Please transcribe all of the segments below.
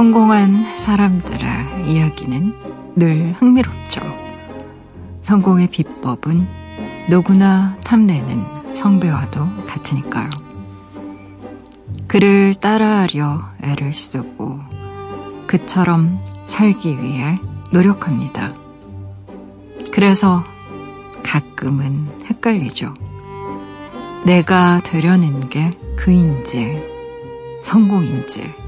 성공한 사람들의 이야기는 늘 흥미롭죠. 성공의 비법은 누구나 탐내는 성배와도 같으니까요. 그를 따라하려 애를 쓰고 그처럼 살기 위해 노력합니다. 그래서 가끔은 헷갈리죠. 내가 되려는 게 그인지 성공인지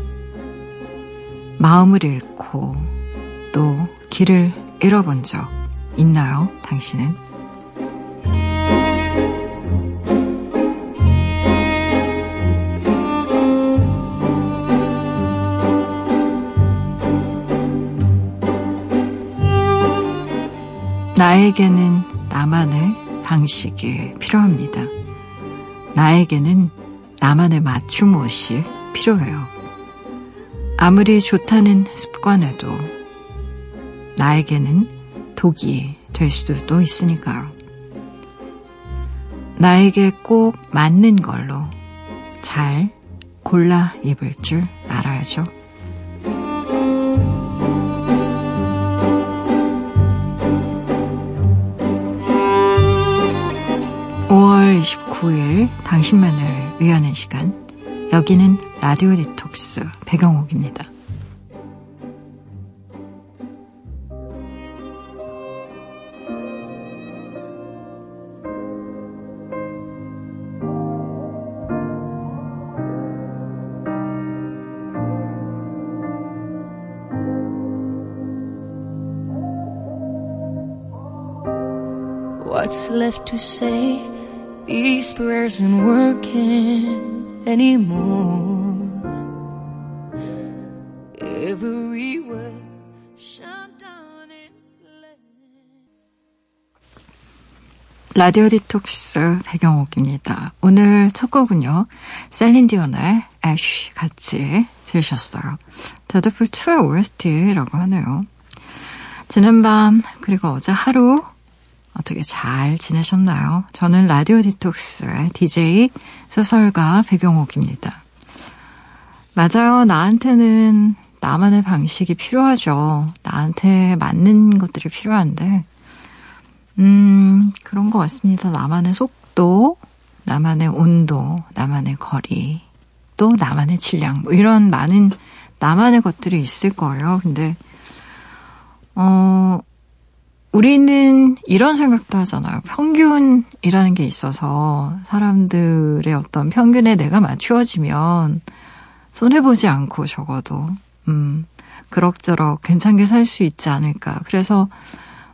마음을 잃고 또 길을 잃어본 적 있나요, 당신은? 나에게는 나만의 방식이 필요합니다. 나에게는 나만의 맞춤 옷이 필요해요. 아무리 좋다는 습관에도 나에게는 독이 될 수도 있으니까요. 나에게 꼭 맞는 걸로 잘 골라 입을 줄 알아야죠. 5월 29일 당신만을 위하는 시간 여기는 라디오 디톡스 배경옥입니다. What's left to say? These prayers aren't working anymore. Every word shut down in flame. 라디오 디톡스 배경옥입니다. 오늘 첫 곡은요. 셀린디온의 애쉬 같이 들으셨어요. 데드풀 2의 OST라고 하네요. 지난밤 그리고 어제 하루 어떻게 잘 지내셨나요? 저는 라디오 디톡스의 DJ 소설가 배경옥입니다. 맞아요. 나한테는 나만의 방식이 필요하죠. 나한테 맞는 것들이 필요한데, 음, 그런 것 같습니다. 나만의 속도, 나만의 온도, 나만의 거리, 또 나만의 질량, 뭐 이런 많은 나만의 것들이 있을 거예요. 근데, 어, 우리는 이런 생각도 하잖아요. 평균이라는 게 있어서 사람들의 어떤 평균에 내가 맞추어지면 손해보지 않고 적어도, 음, 그럭저럭 괜찮게 살 수 있지 않을까. 그래서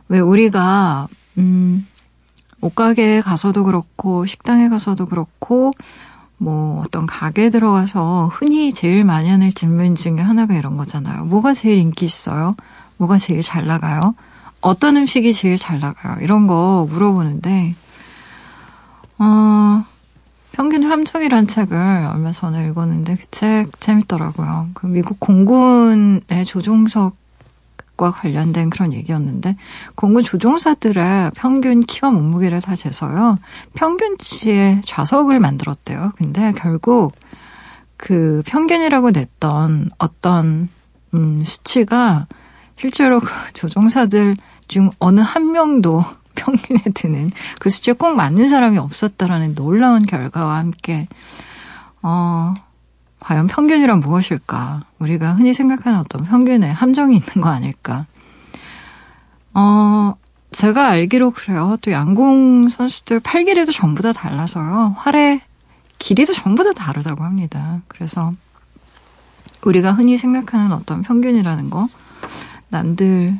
왜 우리가, 음, 옷가게에 가서도 그렇고, 식당에 가서도 그렇고, 뭐 어떤 가게에 들어가서 흔히 제일 많이 하는 질문 중에 하나가 이런 거잖아요. 뭐가 제일 인기 있어요? 뭐가 제일 잘 나가요? 어떤 음식이 제일 잘 나가요? 이런 거 물어보는데, 어, 평균 함정이란 책을 얼마 전에 읽었는데 그 책 재밌더라고요. 그 미국 공군의 조종석과 관련된 그런 얘기였는데 공군 조종사들의 평균 키와 몸무게를 다 재서요. 평균치의 좌석을 만들었대요. 근데 결국 그 평균이라고 냈던 어떤 음, 수치가 실제로 그 조종사들 중 어느 한 명도 평균에 드는 그 수치에 꼭 맞는 사람이 없었다라는 놀라운 결과와 함께 어 과연 평균이란 무엇일까? 우리가 흔히 생각하는 어떤 평균에 함정이 있는 거 아닐까? 어 제가 알기로 그래요. 또 양궁 선수들 팔 길이도 전부 다 달라서요. 활의 길이도 전부 다 다르다고 합니다. 그래서 우리가 흔히 생각하는 어떤 평균이라는 거 남들이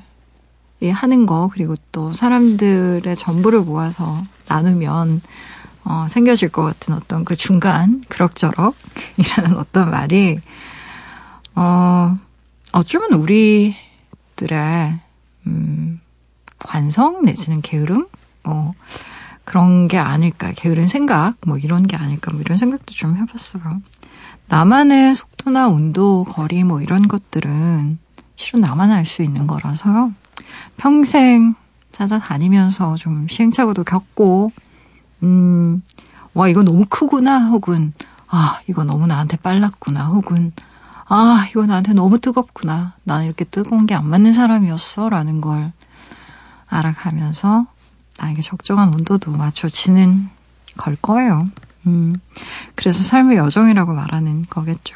하는 거 그리고 또 사람들의 전부를 모아서 나누면 어, 생겨질 것 같은 어떤 그 중간 그럭저럭이라는 어떤 말이 어, 어쩌면 우리들의 음, 관성 내지는 게으름 뭐 그런 게 아닐까 게으른 생각 뭐 이런 게 아닐까 뭐 이런 생각도 좀 해봤어요. 나만의 속도나 온도, 거리 뭐 이런 것들은 실은 나만 알 수 있는 거라서요. 평생 찾아다니면서 좀 시행착오도 겪고, 음, 와, 이거 너무 크구나, 혹은, 아, 이거 너무 나한테 빨랐구나, 혹은, 아, 이거 나한테 너무 뜨겁구나. 난 이렇게 뜨거운 게 안 맞는 사람이었어. 라는 걸 알아가면서 나에게 적정한 온도도 맞춰지는 걸 거예요. 음, 그래서 삶의 여정이라고 말하는 거겠죠.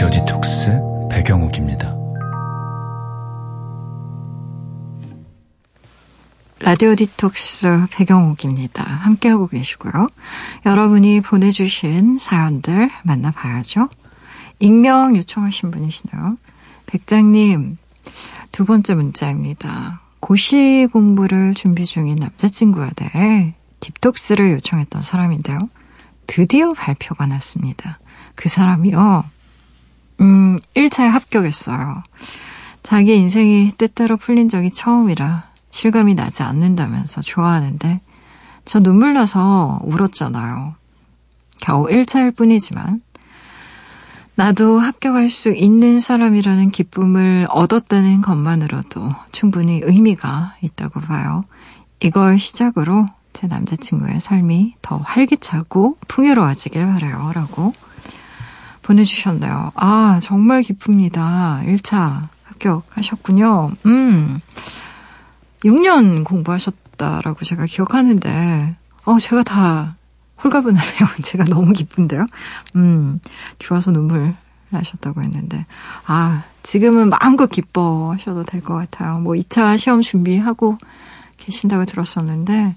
라디오 디톡스 배경옥입니다. 라디오 디톡스 배경옥입니다. 함께하고 계시고요. 여러분이 보내주신 사연들 만나봐야죠. 익명 요청하신 분이시네요. 백장님, 두 번째 문자입니다. 고시 공부를 준비 중인 남자친구에 대해 딥톡스를 요청했던 사람인데요. 드디어 발표가 났습니다. 그 사람이요. 음, 1차에 합격했어요. 자기 인생이 때때로 풀린 적이 처음이라 실감이 나지 않는다면서 좋아하는데 저 눈물 나서 울었잖아요. 겨우 1차일 뿐이지만 나도 합격할 수 있는 사람이라는 기쁨을 얻었다는 것만으로도 충분히 의미가 있다고 봐요. 이걸 시작으로 제 남자친구의 삶이 더 활기차고 풍요로워지길 바래요. 라고 보내주셨네요. 아, 정말 기쁩니다. 1차 합격하셨군요. 음, 6년 공부하셨다라고 제가 기억하는데, 어, 제가 다 홀가분하네요. 제가 너무 기쁜데요. 음, 좋아서 눈물 나셨다고 했는데, 아, 지금은 마음껏 기뻐하셔도 될 것 같아요. 뭐 2차 시험 준비하고 계신다고 들었었는데,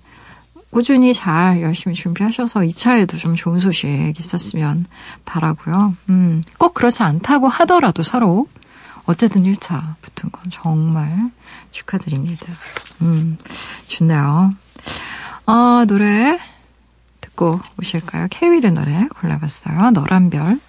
꾸준히 잘 열심히 준비하셔서 2차에도 좀 좋은 소식 있었으면 바라고요. 음, 꼭 그렇지 않다고 하더라도 서로 어쨌든 1차 붙은 건 정말 축하드립니다. 음, 좋네요. 아, 노래 듣고 오실까요? 케이윌의 노래 골라봤어요. 너란 별.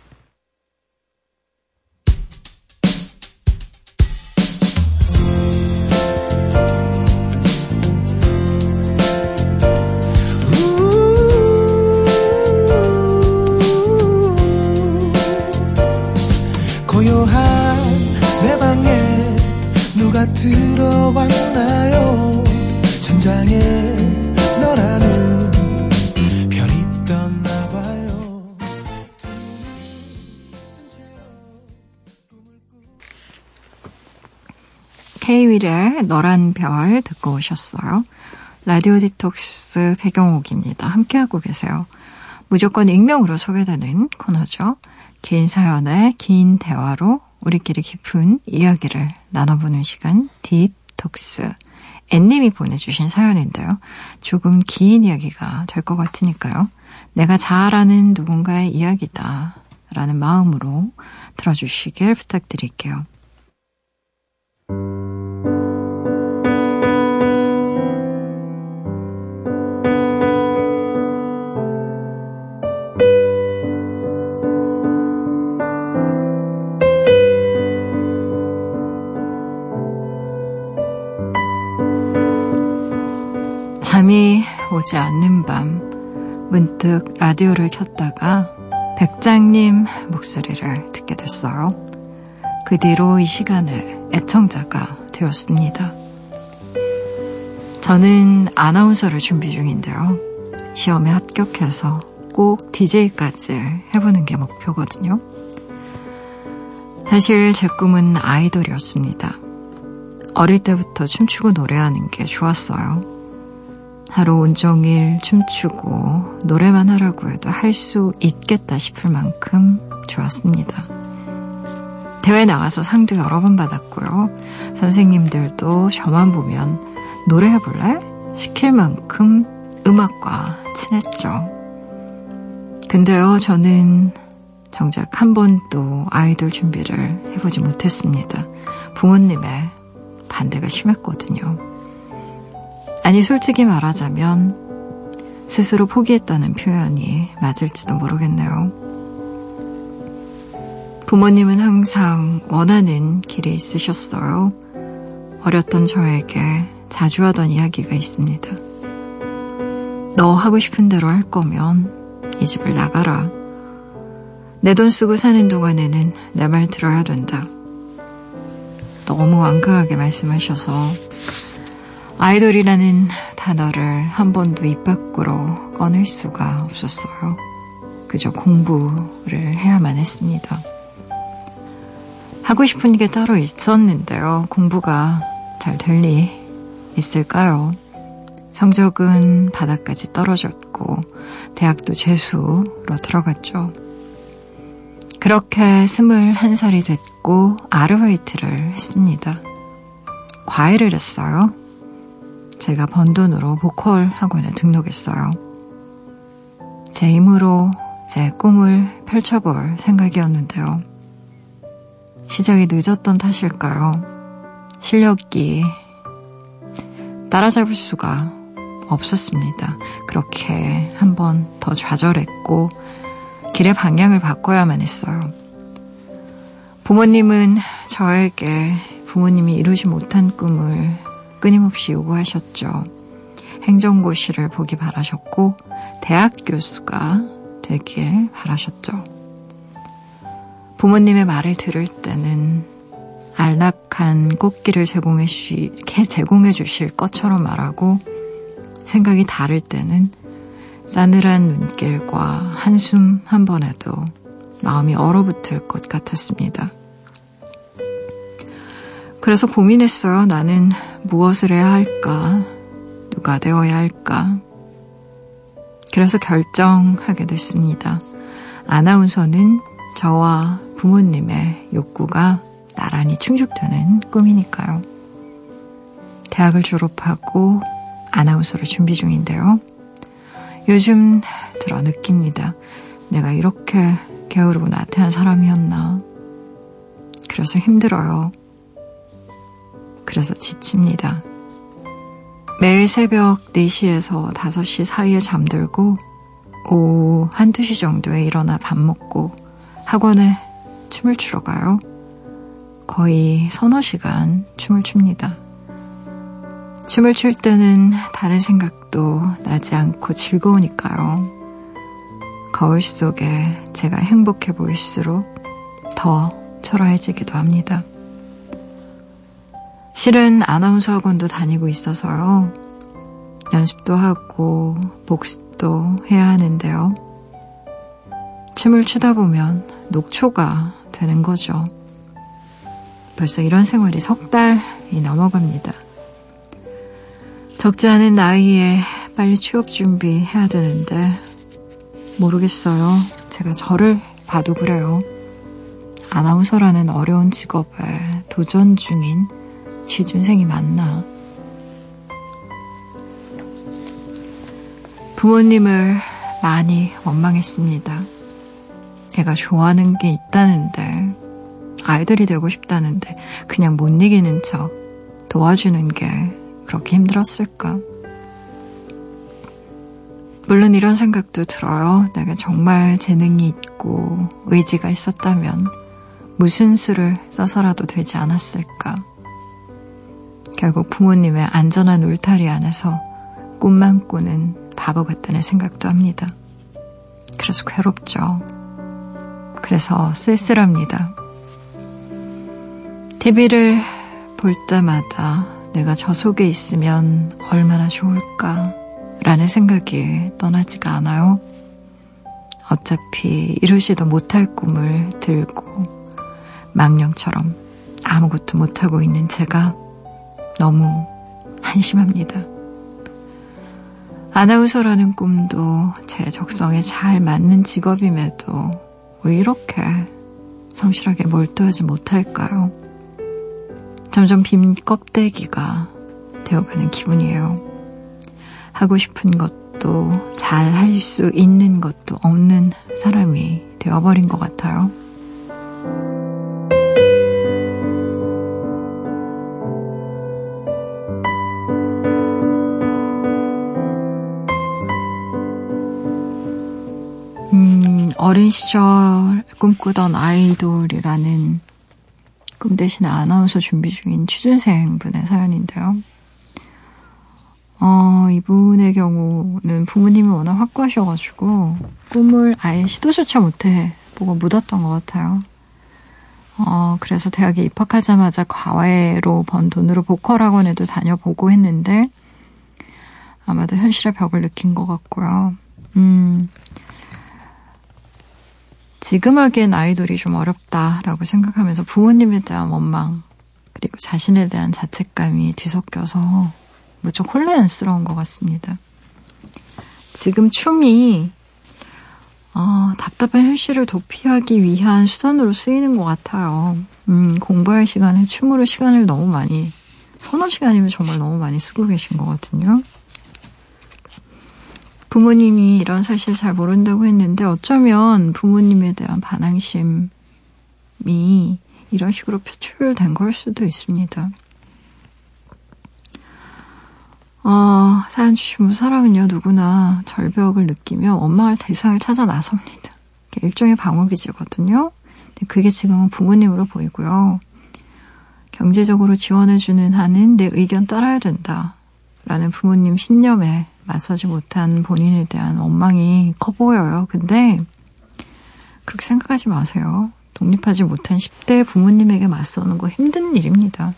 의 너란 별 듣고 오셨어요. 라디오 디톡스 배경옥입니다. 함께하고 계세요. 무조건 익명으로 소개되는 코너죠. 긴 사연에 긴 대화로 우리끼리 깊은 이야기를 나눠보는 시간 딥톡스. 앤님이 보내주신 사연인데요. 조금 긴 이야기가 될 것 같으니까요. 내가 잘 아는 누군가의 이야기다. 라는 마음으로 들어주시길 부탁드릴게요. 오지 않는 밤 문득 라디오를 켰다가 백장님 목소리를 듣게 됐어요. 그 뒤로 이 시간에 애청자가 되었습니다. 저는 아나운서를 준비 중인데요. 시험에 합격해서 꼭 DJ까지 해보는 게 목표거든요. 사실 제 꿈은 아이돌이었습니다. 어릴 때부터 춤추고 노래하는 게 좋았어요. 하루 온종일 춤추고 노래만 하라고 해도 할 수 있겠다 싶을 만큼 좋았습니다. 대회 나가서 상도 여러 번 받았고요. 선생님들도 저만 보면 노래해 볼래? 시킬 만큼 음악과 친했죠. 근데요, 저는 정작 한 번도 아이돌 준비를 해보지 못했습니다. 부모님의 반대가 심했거든요. 아니, 솔직히 말하자면 스스로 포기했다는 표현이 맞을지도 모르겠네요. 부모님은 항상 원하는 길이 있으셨어요. 어렸던 저에게 자주 하던 이야기가 있습니다. 너 하고 싶은 대로 할 거면 이 집을 나가라. 내 돈 쓰고 사는 동안에는 내 말 들어야 된다. 너무 완강하게 말씀하셔서 아이돌이라는 단어를 한 번도 입 밖으로 꺼낼 수가 없었어요. 그저 공부를 해야만 했습니다. 하고 싶은 게 따로 있었는데요. 공부가 잘 될 리 있을까요? 성적은 바닥까지 떨어졌고, 대학도 재수로 들어갔죠. 그렇게 스물한 살이 됐고, 아르바이트를 했습니다. 과외를 했어요. 제가 번 돈으로 보컬 학원에 등록했어요. 제 힘으로 제 꿈을 펼쳐볼 생각이었는데요. 시작이 늦었던 탓일까요? 실력이 따라잡을 수가 없었습니다. 그렇게 한 번 더 좌절했고 길의 방향을 바꿔야만 했어요. 부모님은 저에게 부모님이 이루지 못한 꿈을 끊임없이 요구하셨죠. 행정고시를 보기 바라셨고 대학 교수가 되길 바라셨죠. 부모님의 말을 들을 때는 안락한 꽃길을 제공해, 주, 제공해 주실 것처럼 말하고 생각이 다를 때는 싸늘한 눈길과 한숨 한 번에도 마음이 얼어붙을 것 같았습니다. 그래서 고민했어요. 나는 무엇을 해야 할까? 누가 되어야 할까? 그래서 결정하게 됐습니다. 아나운서는 저와 부모님의 욕구가 나란히 충족되는 꿈이니까요. 대학을 졸업하고 아나운서를 준비 중인데요. 요즘 들어 느낍니다. 내가 이렇게 게으르고 나태한 사람이었나. 그래서 힘들어요. 그래서 지칩니다. 매일 새벽 4시에서 5시 사이에 잠들고 오후 1, 2시 정도에 일어나 밥 먹고 학원에 춤을 추러 가요. 거의 서너 시간 춤을 춥니다. 춤을 출 때는 다른 생각도 나지 않고 즐거우니까요. 거울 속에 제가 행복해 보일수록 더 초라해지기도 합니다. 실은 아나운서 학원도 다니고 있어서요. 연습도 하고 복습도 해야 하는데요. 춤을 추다 보면 녹초가 되는 거죠. 벌써 이런 생활이 석 달이 넘어갑니다. 적지 않은 나이에 빨리 취업 준비해야 되는데 모르겠어요. 제가 저를 봐도 그래요. 아나운서라는 어려운 직업에 도전 중인 취준생이 많나. 부모님을 많이 원망했습니다. 애가 좋아하는 게 있다는데, 아이들이 되고 싶다는데, 그냥 못 이기는 척 도와주는 게 그렇게 힘들었을까? 물론 이런 생각도 들어요. 내가 정말 재능이 있고 의지가 있었다면 무슨 수를 써서라도 되지 않았을까? 결국 부모님의 안전한 울타리 안에서 꿈만 꾸는 바보 같다는 생각도 합니다. 그래서 괴롭죠. 그래서 쓸쓸합니다. TV를 볼 때마다 내가 저 속에 있으면 얼마나 좋을까 라는 생각이 떠나지가 않아요. 어차피 이루지도 못할 꿈을 들고 망령처럼 아무것도 못하고 있는 제가 너무 한심합니다. 아나운서라는 꿈도 제 적성에 잘 맞는 직업임에도 왜 이렇게 성실하게 몰두하지 못할까요? 점점 빈 껍데기가 되어가는 기분이에요. 하고 싶은 것도 잘 할 수 있는 것도 없는 사람이 되어버린 것 같아요. 어린 시절 꿈꾸던 아이돌이라는 꿈 대신 아나운서 준비 중인 취준생 분의 사연인데요. 어, 이분의 경우는 부모님이 워낙 확고하셔가지고 꿈을 아예 시도조차 못해 보고 묻었던 것 같아요. 어, 그래서 대학에 입학하자마자 과외로 번 돈으로 보컬 학원에도 다녀보고 했는데 아마도 현실의 벽을 느낀 것 같고요. 음, 지금 하기엔 아이돌이 좀 어렵다라고 생각하면서 부모님에 대한 원망, 그리고 자신에 대한 자책감이 뒤섞여서 무척 혼란스러운 것 같습니다. 지금 춤이 어, 답답한 현실을 도피하기 위한 수단으로 쓰이는 것 같아요. 음, 공부할 시간에 춤으로 시간을 너무 많이, 서너 시간이면 정말 너무 많이 쓰고 계신 거거든요. 부모님이 이런 사실 잘 모른다고 했는데 어쩌면 부모님에 대한 반항심이 이런 식으로 표출된 걸 수도 있습니다. 어, 사연 주신 사람은요, 누구나 절벽을 느끼며 원망할 대상을 찾아 나섭니다. 일종의 방어기제거든요. 근데 그게 지금은 부모님으로 보이고요. 경제적으로 지원해주는 한은 내 의견 따라야 된다. 라는 부모님 신념에 맞서지 못한 본인에 대한 원망이 커 보여요. 근데 그렇게 생각하지 마세요. 독립하지 못한 10대 부모님에게 맞서는 거 힘든 일입니다.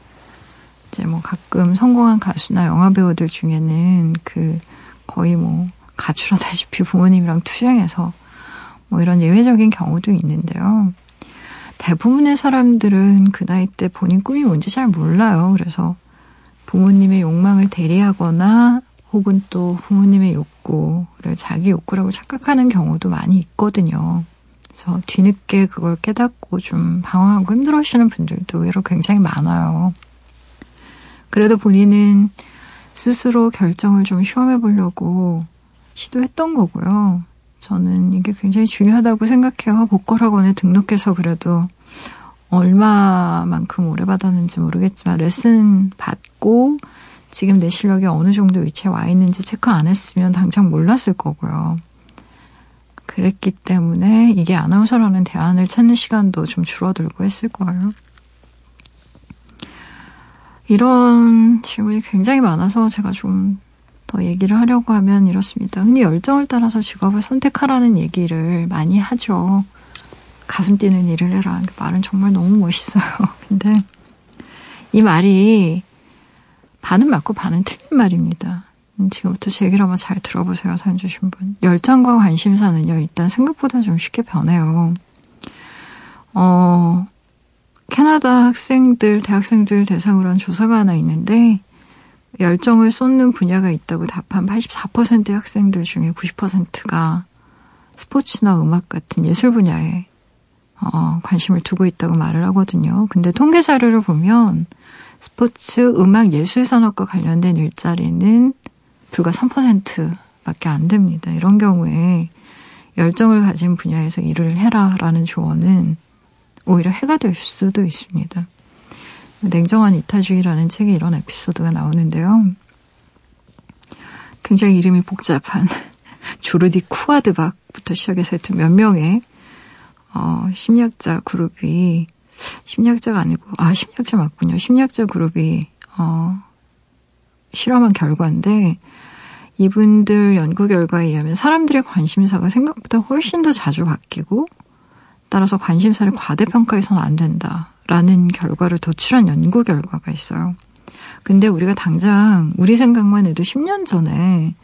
이제 뭐 가끔 성공한 가수나 영화 배우들 중에는 그 거의 뭐 가출하다시피 부모님이랑 투쟁해서 뭐 이런 예외적인 경우도 있는데요. 대부분의 사람들은 그 나이 때 본인 꿈이 뭔지 잘 몰라요. 그래서 부모님의 욕망을 대리하거나 혹은 또 부모님의 욕구를 자기 욕구라고 착각하는 경우도 많이 있거든요. 그래서 뒤늦게 그걸 깨닫고 좀 방황하고 힘들어하시는 분들도 의외로 굉장히 많아요. 그래도 본인은 스스로 결정을 좀 시험해 보려고 시도했던 거고요. 저는 이게 굉장히 중요하다고 생각해요. 보컬학원에 등록해서 그래도 얼마만큼 오래 받았는지 모르겠지만 레슨 받고 지금 내 실력이 어느 정도 위치에 와 있는지 체크 안 했으면 당장 몰랐을 거고요. 그랬기 때문에 이게 아나운서라는 대안을 찾는 시간도 좀 줄어들고 했을 거예요. 이런 질문이 굉장히 많아서 제가 좀 더 얘기를 하려고 하면 이렇습니다. 흔히 열정을 따라서 직업을 선택하라는 얘기를 많이 하죠. 가슴 뛰는 일을 해라. 그 말은 정말 너무 멋있어요. 근데 이 말이 반은 맞고 반은 틀린 말입니다. 음, 지금부터 제 얘기를 한번 잘 들어보세요. 사연 주신 분. 열정과 관심사는요, 일단 생각보다 좀 쉽게 변해요. 어, 캐나다 학생들, 대학생들 대상으로 한 조사가 하나 있는데, 열정을 쏟는 분야가 있다고 답한 84%의 학생들 중에 90%가 스포츠나 음악 같은 예술 분야에 어, 관심을 두고 있다고 말을 하거든요. 근데 통계 자료를 보면 스포츠, 음악, 예술 산업과 관련된 일자리는 불과 3%밖에 안 됩니다. 이런 경우에 열정을 가진 분야에서 일을 해라라는 조언은 오히려 해가 될 수도 있습니다. 냉정한 이타주의라는 책에 이런 에피소드가 나오는데요. 굉장히 이름이 복잡한 조르디 쿠아드박부터 시작해서 몇 명의 어, 심리학자 그룹이 심리학자가 아니고 아 심리학자 맞군요. 심리학자 그룹이 어, 실험한 결과인데 이분들 연구 결과에 의하면 사람들의 관심사가 생각보다 훨씬 더 자주 바뀌고 따라서 관심사를 과대평가해서는 안 된다라는 결과를 도출한 연구 결과가 있어요. 근데 우리가 당장 우리 생각만 해도 10년 전에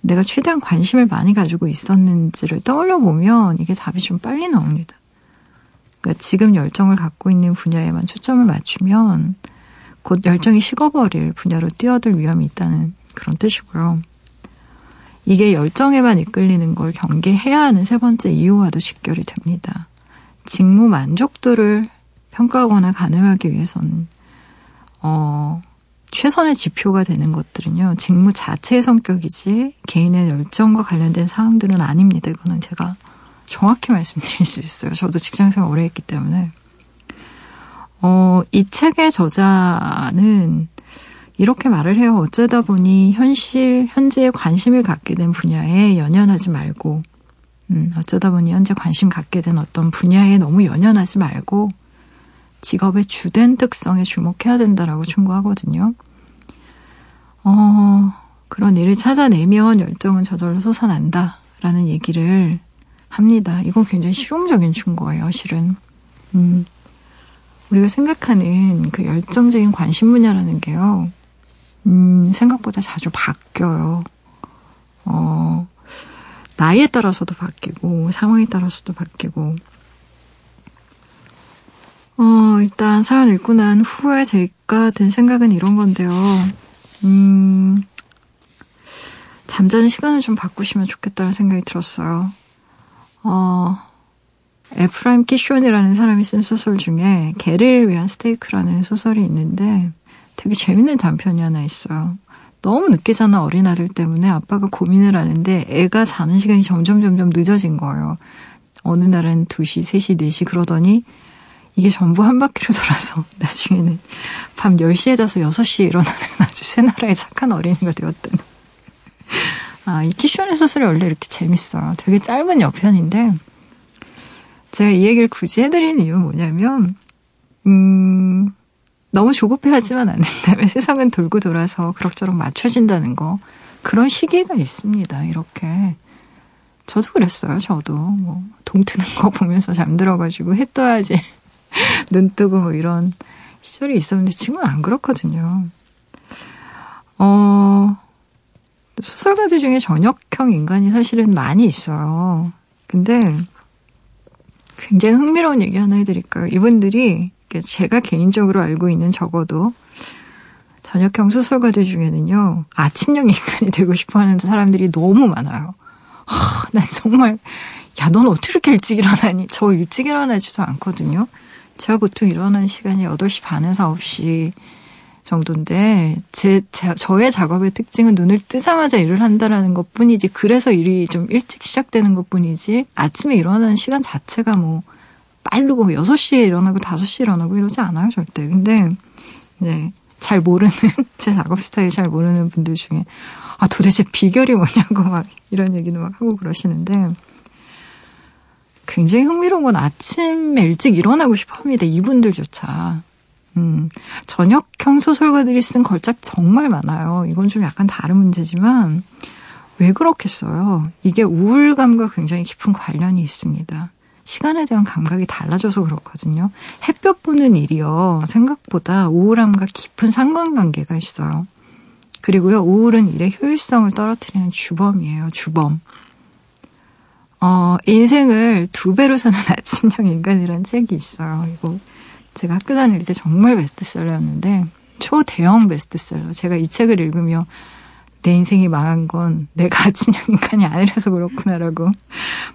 내가 최대한 관심을 많이 가지고 있었는지를 떠올려 보면 이게 답이 좀 빨리 나옵니다. 그러니까 지금 열정을 갖고 있는 분야에만 초점을 맞추면 곧 열정이 식어버릴 분야로 뛰어들 위험이 있다는 그런 뜻이고요. 이게 열정에만 이끌리는 걸 경계해야 하는 세 번째 이유와도 직결이 됩니다. 직무 만족도를 평가하거나 가늠하기 위해서는 어, 최선의 지표가 되는 것들은요, 직무 자체의 성격이지 개인의 열정과 관련된 사항들은 아닙니다. 이거는 제가 정확히 말씀드릴 수 있어요. 저도 직장생활 오래 했기 때문에. 어, 이 책의 저자는 이렇게 말을 해요. 어쩌다 보니 현실, 현재에 관심을 갖게 된 분야에 연연하지 말고, 음, 어쩌다 보니 현재 관심 갖게 된 어떤 분야에 너무 연연하지 말고, 직업의 주된 특성에 주목해야 된다라고 충고하거든요. 어, 그런 일을 찾아내면 열정은 저절로 솟아난다라는 얘기를 합니다. 이건 굉장히 실용적인 충고예요, 실은. 음, 우리가 생각하는 그 열정적인 관심 분야라는 게요, 음, 생각보다 자주 바뀌어요. 어, 나이에 따라서도 바뀌고, 상황에 따라서도 바뀌고. 어, 일단 사연 읽고 난 후에 제가 든 생각은 이런 건데요. 음, 잠자는 시간을 좀 바꾸시면 좋겠다는 생각이 들었어요. 어, 에프라임 키숀이라는 사람이 쓴 소설 중에 개를 위한 스테이크라는 소설이 있는데 되게 재밌는 단편이 하나 있어요. 너무 늦게 자는 어린아들 때문에 아빠가 고민을 하는데 애가 자는 시간이 점점 점점 늦어진 거예요. 어느 날은 2시, 3시, 4시 그러더니 이게 전부 한 바퀴로 돌아서 나중에는 밤 10시에 자서 6시에 일어나는 아주 새나라의 착한 어린이가 되었던. 아, 이 키쇼네 소설이 원래 이렇게 재밌어요. 되게 짧은 여편인데 제가 이 얘기를 굳이 해드린 이유는 뭐냐면 음, 너무 조급해하지만 않는다면 세상은 돌고 돌아서 그럭저럭 맞춰진다는 거 그런 시기가 있습니다. 이렇게 저도 그랬어요. 저도 뭐 동 트는 거 보면서 잠들어가지고 해 떠야지 눈 뜨고 뭐 이런 시절이 있었는데 지금은 안 그렇거든요. 어, 소설가들 중에 저녁형 인간이 사실은 많이 있어요. 근데 굉장히 흥미로운 얘기 하나 해드릴까요? 이분들이 제가 개인적으로 알고 있는 적어도 저녁형 소설가들 중에는요, 아침형 인간이 되고 싶어 하는 사람들이 너무 많아요. 하, 난 정말, 야, 넌 어떻게 이렇게 일찍 일어나니? 저 일찍 일어나지도 않거든요. 제가 보통 일어나는 시간이 8시 반에서 9시 정도인데, 제, 제, 저의 작업의 특징은 눈을 뜨자마자 일을 한다라는 것 뿐이지, 그래서 일이 좀 일찍 시작되는 것 뿐이지, 아침에 일어나는 시간 자체가 뭐, 빠르고 6시에 일어나고 5시에 일어나고 이러지 않아요, 절대. 근데, 이제, 잘 모르는, 제 작업 스타일 잘 모르는 분들 중에, 아, 도대체 비결이 뭐냐고 막 이런 얘기도 막 하고 그러시는데, 굉장히 흥미로운 건 아침에 일찍 일어나고 싶어 합니다. 이분들조차. 음, 저녁형 소설가들이 쓴 걸작 정말 많아요. 이건 좀 약간 다른 문제지만, 왜 그렇겠어요? 이게 우울감과 굉장히 깊은 관련이 있습니다. 시간에 대한 감각이 달라져서 그렇거든요. 햇볕 보는 일이요. 생각보다 우울함과 깊은 상관관계가 있어요. 그리고요, 우울은 일의 효율성을 떨어뜨리는 주범이에요. 주범. 어, 인생을 두 배로 사는 아침형 인간이라는 책이 있어요. 이거 제가 학교 다닐 때 정말 베스트셀러였는데 초대형 베스트셀러. 제가 이 책을 읽으며 내 인생이 망한 건 내가 아침형 인간이 아니라서 그렇구나라고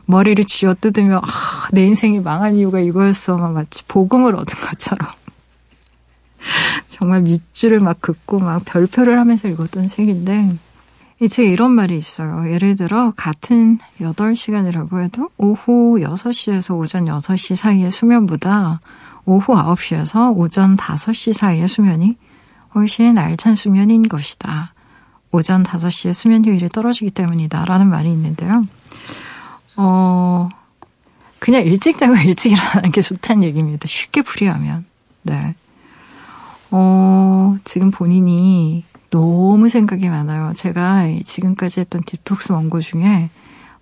머리를 쥐어 뜯으며 아, 내 인생이 망한 이유가 이거였어. 막 마치 복음을 얻은 것처럼. 정말 밑줄을 막 긋고 막 별표를 하면서 읽었던 책인데 이 책에 이런 말이 있어요. 예를 들어 같은 8시간이라고 해도 오후 6시에서 오전 6시 사이의 수면보다 오후 9시에서 오전 5시 사이의 수면이 훨씬 알찬 수면인 것이다. 오전 5시에 수면 효율이 떨어지기 때문이다. 라는 말이 있는데요. 어, 그냥 일찍 자고 일찍 일어나는 게 좋다는 얘기입니다. 쉽게 풀이하면. 네. 어, 지금 본인이 너무 생각이 많아요. 제가 지금까지 했던 디톡스 원고 중에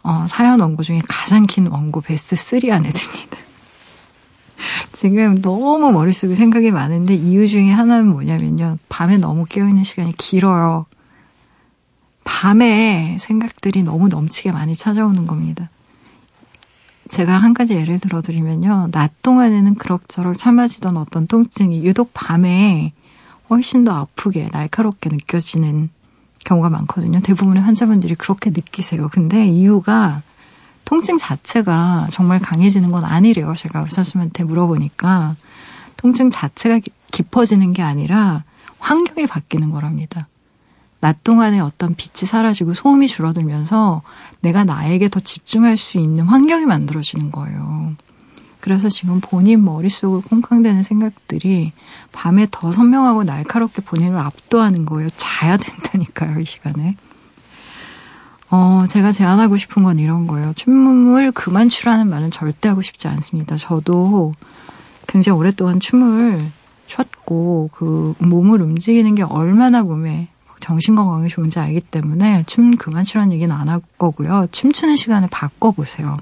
어, 사연 원고 중에 가장 긴 원고 베스트 3 안에 듭니다. 지금 너무 머릿속에 생각이 많은데 이유 중에 하나는 뭐냐면요. 밤에 너무 깨어있는 시간이 길어요. 밤에 생각들이 너무 넘치게 많이 찾아오는 겁니다. 제가 한 가지 예를 들어드리면요. 낮 동안에는 그럭저럭 참아지던 어떤 통증이 유독 밤에 훨씬 더 아프게 날카롭게 느껴지는 경우가 많거든요. 대부분의 환자분들이 그렇게 느끼세요. 근데 이유가 통증 자체가 정말 강해지는 건 아니래요. 제가 의사 선생님한테 물어보니까 통증 자체가 깊어지는 게 아니라 환경이 바뀌는 거랍니다. 낮 동안에 어떤 빛이 사라지고 소음이 줄어들면서 내가 나에게 더 집중할 수 있는 환경이 만들어지는 거예요. 그래서 지금 본인 머릿속을 콩캉대는 생각들이 밤에 더 선명하고 날카롭게 본인을 압도하는 거예요. 자야 된다니까요, 이 시간에. 어, 제가 제안하고 싶은 건 이런 거예요. 춤을 그만 추라는 말은 절대 하고 싶지 않습니다. 저도 굉장히 오랫동안 춤을 췄고 그 몸을 움직이는 게 얼마나 몸에 정신 건강에 좋은지 알기 때문에 춤 그만 추라는 얘기는 안 할 거고요. 춤추는 시간을 바꿔보세요.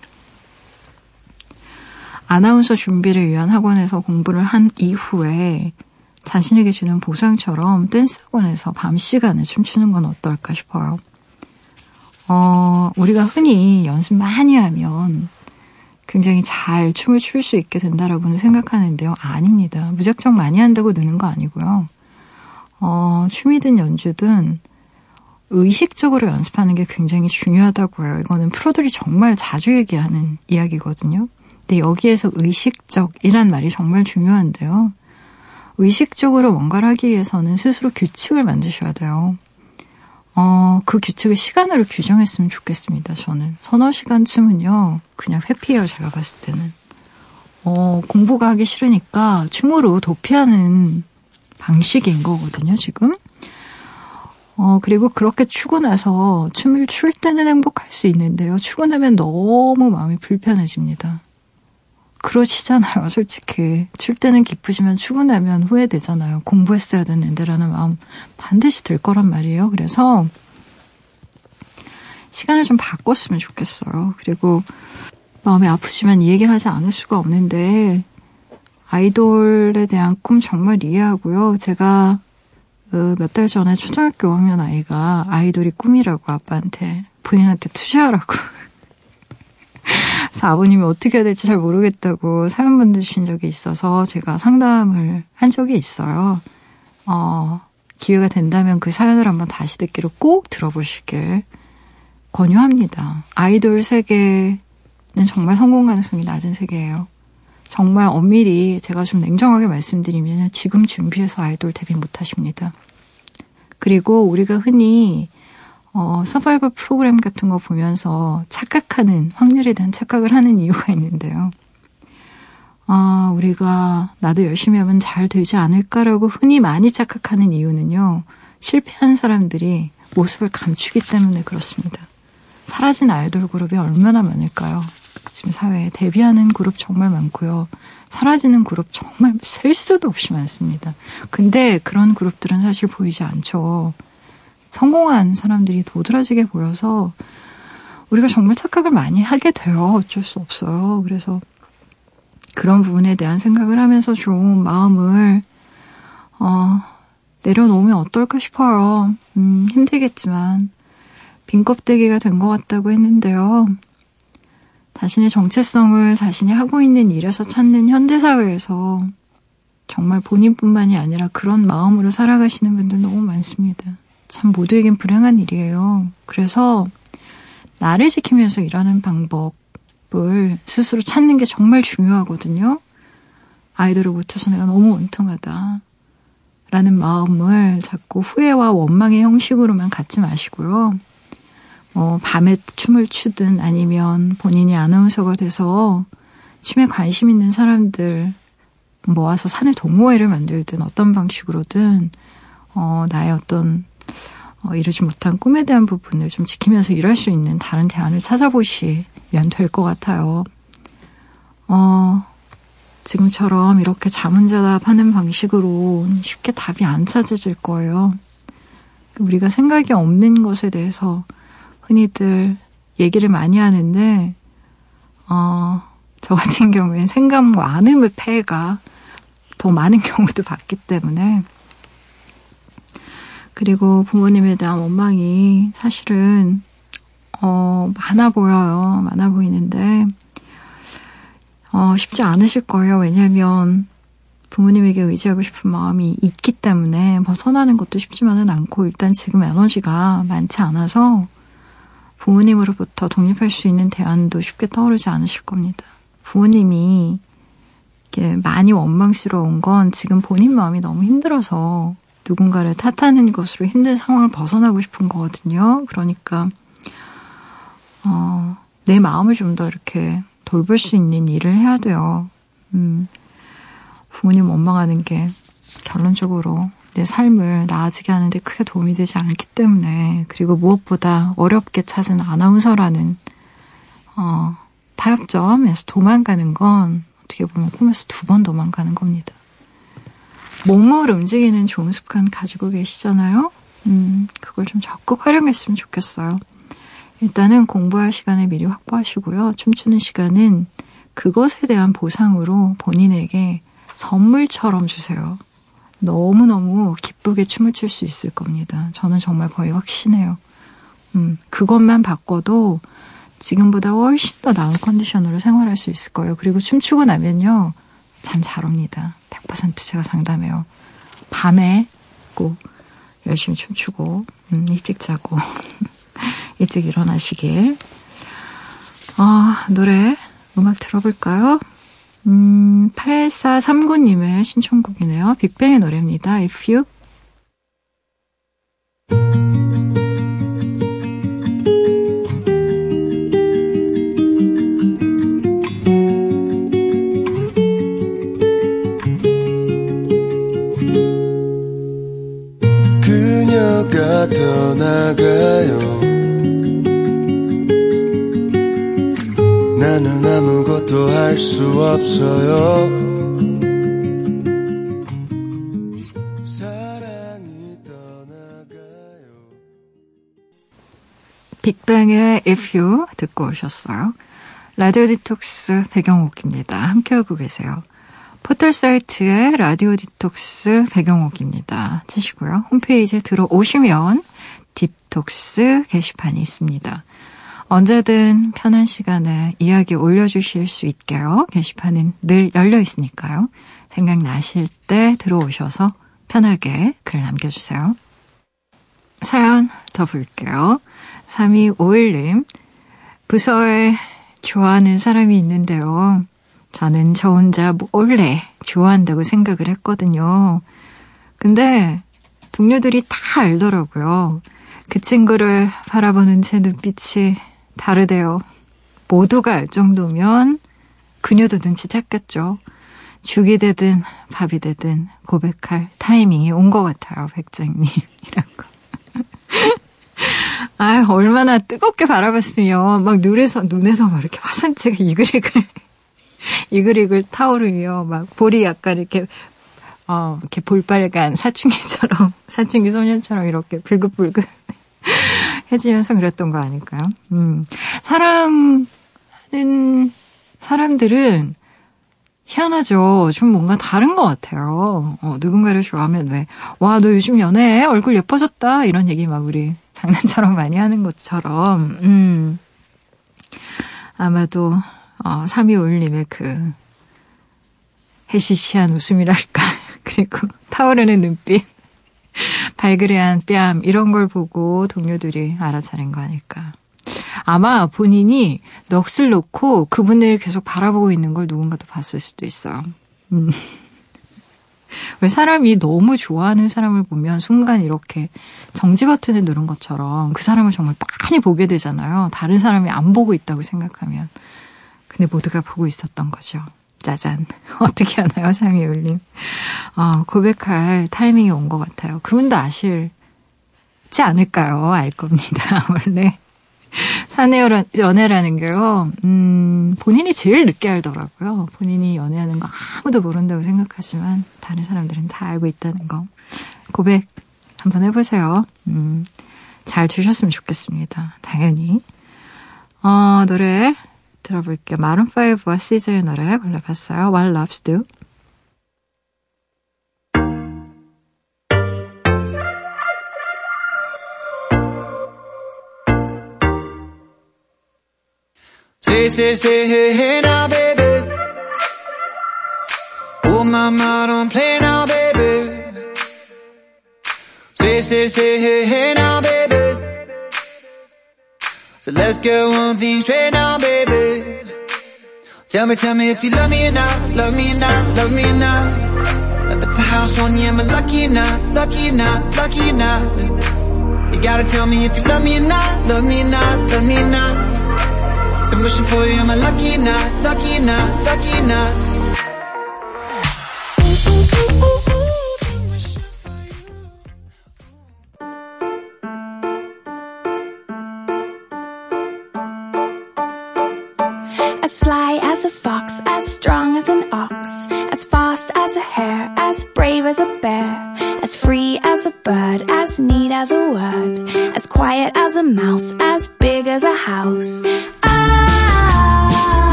아나운서 준비를 위한 학원에서 공부를 한 이후에 자신에게 주는 보상처럼 댄스 학원에서 밤 시간에 춤추는 건 어떨까 싶어요. 어, 우리가 흔히 연습 많이 하면 굉장히 잘 춤을 출 수 있게 된다라고는 생각하는데요. 아닙니다. 무작정 많이 한다고 느는 거 아니고요. 어, 춤이든 연주든 의식적으로 연습하는 게 굉장히 중요하다고 해요. 이거는 프로들이 정말 자주 얘기하는 이야기거든요. 근데 여기에서 의식적이란 말이 정말 중요한데요. 의식적으로 뭔가를 하기 위해서는 스스로 규칙을 만드셔야 돼요. 어, 그 규칙을 시간으로 규정했으면 좋겠습니다, 저는. 서너 시간쯤은요, 그냥 회피해요, 제가 봤을 때는. 어, 공부가 하기 싫으니까 춤으로 도피하는 방식인 거거든요, 지금. 어, 그리고 그렇게 추고 나서 춤을 출 때는 행복할 수 있는데요. 추고 나면 너무 마음이 불편해집니다. 그러시잖아요, 솔직히. 출 때는 기쁘지만 나면 후회되잖아요. 공부했어야 되는데라는 마음 반드시 들 거란 말이에요. 그래서 시간을 좀 바꿨으면 좋겠어요. 그리고 마음이 아프지만 이 얘기를 하지 않을 수가 없는데 아이돌에 대한 꿈 정말 이해하고요. 제가 어, 몇달 전에 초등학교 5학년 아이가 아이돌이 꿈이라고 아빠한테 부인한테 투자하라고 그래서 아버님이 어떻게 해야 될지 잘 모르겠다고 사연 보내주신 적이 있어서 제가 상담을 한 적이 있어요. 어, 기회가 된다면 그 사연을 한번 다시 듣기로 꼭 들어보시길 권유합니다. 아이돌 세계는 정말 성공 가능성이 낮은 세계예요. 정말 엄밀히 제가 좀 냉정하게 말씀드리면 지금 준비해서 아이돌 데뷔 못 하십니다. 그리고 우리가 흔히 어, 서바이벌 프로그램 같은 거 보면서 착각하는, 확률에 대한 착각을 하는 이유가 있는데요. 아, 우리가 나도 열심히 하면 잘 되지 않을까라고 흔히 많이 착각하는 이유는요. 실패한 사람들이 모습을 감추기 때문에 그렇습니다. 사라진 아이돌 그룹이 얼마나 많을까요? 지금 사회에 데뷔하는 그룹 정말 많고요. 사라지는 그룹 정말 셀 수도 없이 많습니다. 근데 그런 그룹들은 사실 보이지 않죠. 성공한 사람들이 도드라지게 보여서 우리가 정말 착각을 많이 하게 돼요. 어쩔 수 없어요. 그래서 그런 부분에 대한 생각을 하면서 좀 마음을 어, 내려놓으면 어떨까 싶어요. 음, 힘들겠지만 빈 껍데기가 된 것 같다고 했는데요. 자신의 정체성을 자신이 하고 있는 일에서 찾는 현대사회에서 정말 본인뿐만이 아니라 그런 마음으로 살아가시는 분들 너무 많습니다. 참 모두에겐 불행한 일이에요. 그래서 나를 지키면서 일하는 방법을 스스로 찾는 게 정말 중요하거든요. 아이들을 못해서 내가 너무 원통하다. 라는 마음을 자꾸 후회와 원망의 형식으로만 갖지 마시고요. 뭐, 밤에 춤을 추든 아니면 본인이 아나운서가 돼서 춤에 관심 있는 사람들 모아서 산의 동호회를 만들든 어떤 방식으로든, 어, 나의 어떤 어, 이루지 못한 꿈에 대한 부분을 좀 지키면서 일할 수 있는 다른 대안을 찾아보시면 될 것 같아요. 어, 지금처럼 이렇게 자문자답하는 방식으로 쉽게 답이 안 찾아질 거예요. 우리가 생각이 없는 것에 대해서 흔히들 얘기를 많이 하는데, 어, 저 같은 경우엔 생각과 안음의 폐해가 더 많은 경우도 봤기 때문에, 그리고 부모님에 대한 원망이 사실은 어, 많아 보여요. 많아 보이는데 어, 쉽지 않으실 거예요. 왜냐하면 부모님에게 의지하고 싶은 마음이 있기 때문에 벗어나는 것도 쉽지만은 않고 일단 지금 에너지가 많지 않아서 부모님으로부터 독립할 수 있는 대안도 쉽게 떠오르지 않으실 겁니다. 부모님이 이렇게 많이 원망스러운 건 지금 본인 마음이 너무 힘들어서 누군가를 탓하는 것으로 힘든 상황을 벗어나고 싶은 거거든요. 그러니까 어, 내 마음을 좀 더 이렇게 돌볼 수 있는 일을 해야 돼요. 음, 부모님 원망하는 게 결론적으로 내 삶을 나아지게 하는데 크게 도움이 되지 않기 때문에 그리고 무엇보다 어렵게 찾은 아나운서라는 어, 타협점에서 도망가는 건 어떻게 보면 꿈에서 두 번 도망가는 겁니다. 몸을 움직이는 좋은 습관 가지고 계시잖아요. 음, 그걸 좀 적극 활용했으면 좋겠어요. 일단은 공부할 시간을 미리 확보하시고요. 춤추는 시간은 그것에 대한 보상으로 본인에게 선물처럼 주세요. 너무너무 기쁘게 춤을 출 수 있을 겁니다. 저는 정말 거의 확신해요. 음, 그것만 바꿔도 지금보다 훨씬 더 나은 컨디션으로 생활할 수 있을 거예요. 그리고 춤추고 나면요. 잠 잘 옵니다. 100% 제가 장담해요. 밤에 꼭 열심히 춤추고, 음, 일찍 자고, 일찍 일어나시길. 아, 노래, 음악 들어볼까요? 음, 8439님의 신청곡이네요. 빅뱅의 노래입니다. If You. 할수 없어요. 빅뱅의 If You 듣고 오셨어요. 라디오 디톡스 배경옥입니다. 함께하고 계세요. 포털 사이트의 라디오 디톡스 배경옥입니다. 치시고요. 홈페이지에 들어오시면 딥톡스 게시판이 있습니다. 언제든 편한 시간에 이야기 올려주실 수 있게요. 게시판은 늘 열려 있으니까요. 생각나실 때 들어오셔서 편하게 글 남겨주세요. 사연 더 볼게요. 3251님, 부서에 좋아하는 사람이 있는데요. 저는 저 혼자 몰래 좋아한다고 생각을 했거든요. 근데 동료들이 다 알더라고요. 그 친구를 바라보는 제 눈빛이 다르대요. 모두가 알 정도면 그녀도 눈치 챘겠죠. 죽이 되든 밥이 되든 고백할 타이밍이 온 것 같아요, 백장님이라고. 아, 얼마나 뜨겁게 바라봤으면 막 눈에서 눈에서 막 이렇게 화산재가 이글이글 이글이글 타오르며 막 볼이 약간 이렇게 어 이렇게 볼빨간 사춘기처럼 사춘기 소년처럼 이렇게 불긋불긋 해지면서 그랬던 거 아닐까요? 음. 사랑하는 사람들은 희한하죠. 좀 뭔가 다른 것 같아요. 어, 누군가를 좋아하면 왜, 와, 너 요즘 연애해? 얼굴 예뻐졌다. 이런 얘기 막 우리 장난처럼 많이 하는 것처럼, 음. 아마도, 어, 3251님의 그, 해시시한 웃음이랄까. 그리고 타오르는 눈빛. 발그레한 뺨 이런 걸 보고 동료들이 알아차린 거 아닐까. 아마 본인이 넋을 놓고 그분을 계속 바라보고 있는 걸 누군가도 봤을 수도 있어요. 음. 왜 사람이 너무 좋아하는 사람을 보면 순간 이렇게 정지 버튼을 누른 것처럼 그 사람을 정말 많이 보게 되잖아요. 다른 사람이 안 보고 있다고 생각하면. 근데 모두가 보고 있었던 거죠. 짜잔. 어떻게 하나요, 상희울님? 어, 고백할 타이밍이 온 것 같아요. 그분도 아실지 않을까요? 알 겁니다, 원래. 사내 연애라는 게요, 음, 본인이 제일 늦게 알더라고요. 본인이 연애하는 거 아무도 모른다고 생각하지만, 다른 사람들은 다 알고 있다는 거. 고백 한번 해보세요. 음, 잘 주셨으면 좋겠습니다. 당연히. 어, 노래 들어볼게요. 마룬5와 시즈의 노래 골라봤어요. What Loves Do. Oh, hey, hey now, baby. So let's get one thing straight now, baby. Tell me, tell me if you love me or not, love me or not, love me or not. Me put house on you, am I lucky or not, lucky or not, lucky or not? You gotta tell me if you love me or not, love me or not, love me or not. Been wishing for you, am I lucky or not, lucky or not, lucky or not?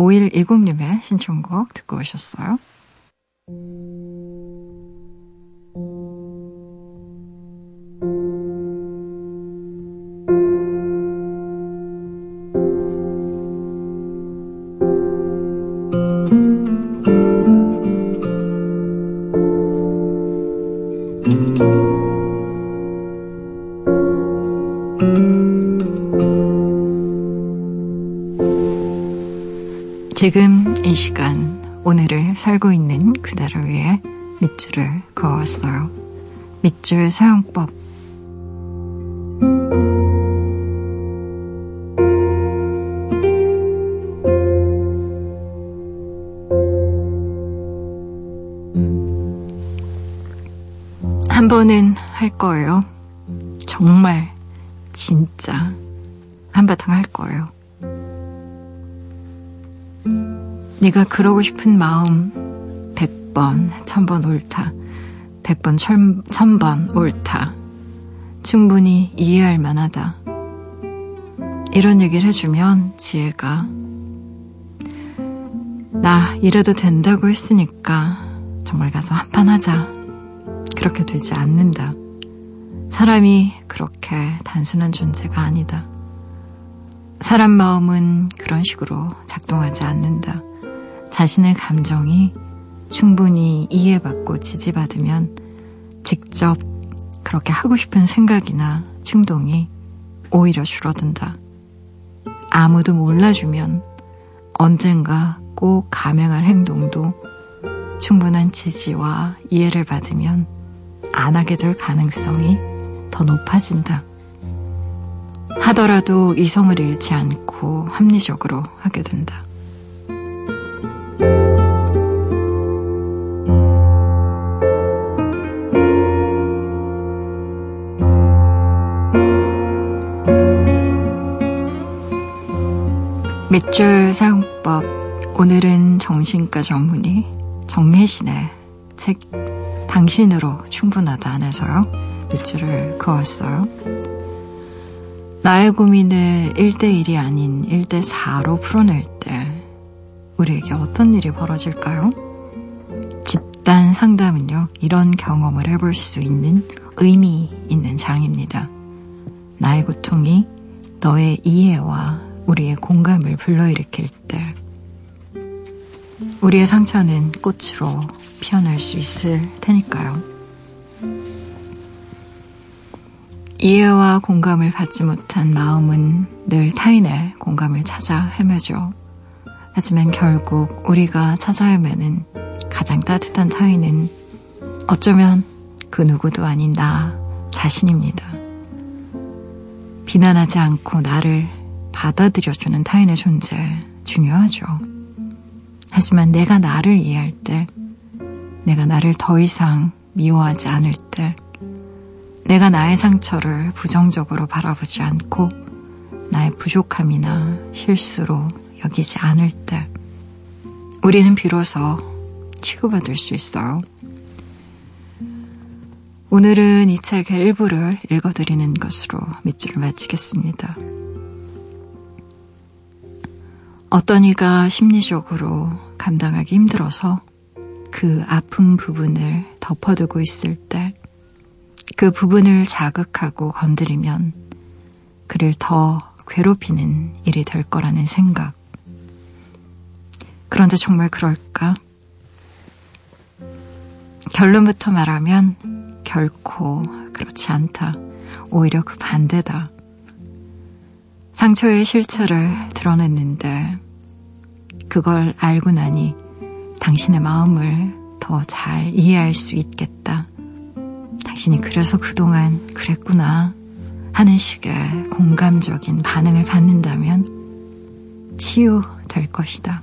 5120님의 신청곡 듣고 오셨어요. 지금 이 시간 오늘을 살고 있는 그대를 위해 밑줄을 그어왔어요. 밑줄 사용법 한 번은 할 거예요. 정말 진짜 한바탕 할 거예요. 네가 그러고 싶은 마음 100번, 1000번 옳다. 100번, 1000번 옳다. 충분히 이해할 만하다. 이런 얘기를 해주면 지혜가 나 이래도 된다고 했으니까 정말 가서 한판 하자. 그렇게 되지 않는다. 사람이 그렇게 단순한 존재가 아니다. 사람 마음은 그런 식으로 작동하지 않는다. 자신의 감정이 충분히 이해받고 지지받으면 직접 그렇게 하고 싶은 생각이나 충동이 오히려 줄어든다. 아무도 몰라주면 언젠가 꼭 감행할 행동도 충분한 지지와 이해를 받으면 안 하게 될 가능성이 더 높아진다. 하더라도 이성을 잃지 않고 합리적으로 하게 된다. 밑줄 사용법 오늘은 정신과 전문의 정혜신의 책 당신으로 충분하다 안에서요 밑줄을 그었어요. 나의 고민을 1대1이 아닌 1대4로 풀어낼 때 우리에게 어떤 일이 벌어질까요? 집단 상담은요, 이런 경험을 해볼 수 있는 의미 있는 장입니다. 나의 고통이 너의 이해와 우리의 공감을 불러일으킬 때 우리의 상처는 꽃으로 피어날 수 있을 테니까요. 이해와 공감을 받지 못한 마음은 늘 타인의 공감을 찾아 헤매죠. 하지만 결국 우리가 찾아 헤매는 가장 따뜻한 타인은 어쩌면 그 누구도 아닌 나 자신입니다. 비난하지 않고 나를 받아들여주는 타인의 존재 중요하죠. 하지만 내가 나를 이해할 때, 내가 나를 더 이상 미워하지 않을 때, 내가 나의 상처를 부정적으로 바라보지 않고 나의 부족함이나 실수로 여기지 않을 때, 우리는 비로소 치고받을 수 있어요. 오늘은 이 책의 일부를 읽어드리는 것으로 밑줄을 마치겠습니다. 어떤 이가 심리적으로 감당하기 힘들어서 그 아픈 부분을 덮어두고 있을 때 그 부분을 자극하고 건드리면 그를 더 괴롭히는 일이 될 거라는 생각. 그런데 정말 그럴까? 결론부터 말하면 결코 그렇지 않다. 오히려 그 반대다. 상처의 실체를 드러냈는데 그걸 알고 나니 당신의 마음을 더 잘 이해할 수 있겠다. 당신이 그래서 그동안 그랬구나 하는 식의 공감적인 반응을 받는다면 치유될 것이다.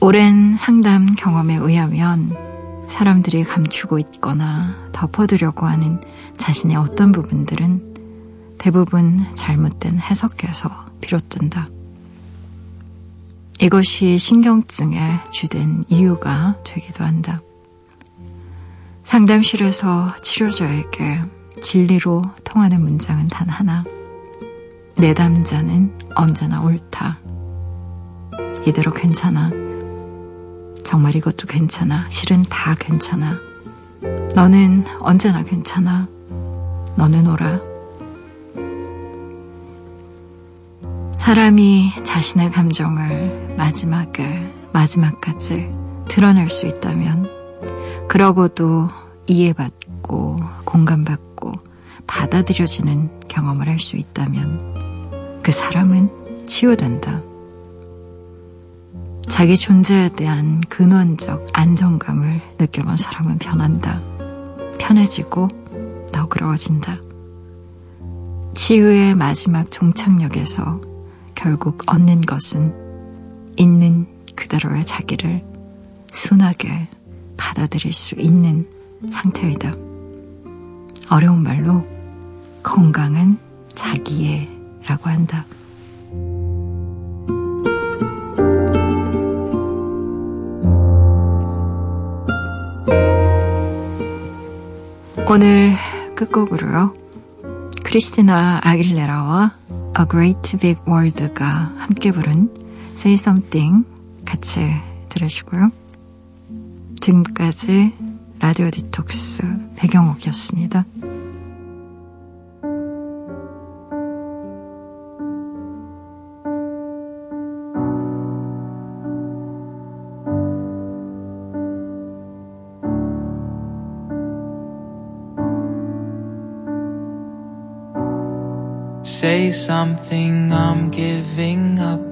오랜 상담 경험에 의하면 사람들이 감추고 있거나 덮어두려고 하는 자신의 어떤 부분들은 대부분 잘못된 해석에서 비롯된다. 이것이 신경증의 주된 이유가 되기도 한다. 상담실에서 치료자에게 진리로 통하는 문장은 단 하나. 내 남자는 언제나 옳다. 이대로 괜찮아. 정말 이것도 괜찮아. 실은 다 괜찮아. 너는 언제나 괜찮아. 너는 오라. 사람이 자신의 감정을 마지막에, 마지막까지 드러낼 수 있다면, 그러고도 이해받고, 공감받고, 받아들여지는 경험을 할 수 있다면, 그 사람은 치유된다. 자기 존재에 대한 근원적 안정감을 느껴본 사람은 변한다. 편해지고 너그러워진다. 치유의 마지막 종착역에서 결국 얻는 것은 있는 그대로의 자기를 순하게 받아들일 수 있는 상태이다. 어려운 말로 건강한 자기애라고 한다. 오늘 끝곡으로요. 크리스티나 아길레라와 A Great Big World가 함께 부른 Say Something 같이 들으시고요. 지금까지 라디오 디톡스 배경옥이었습니다. Something, I'm giving up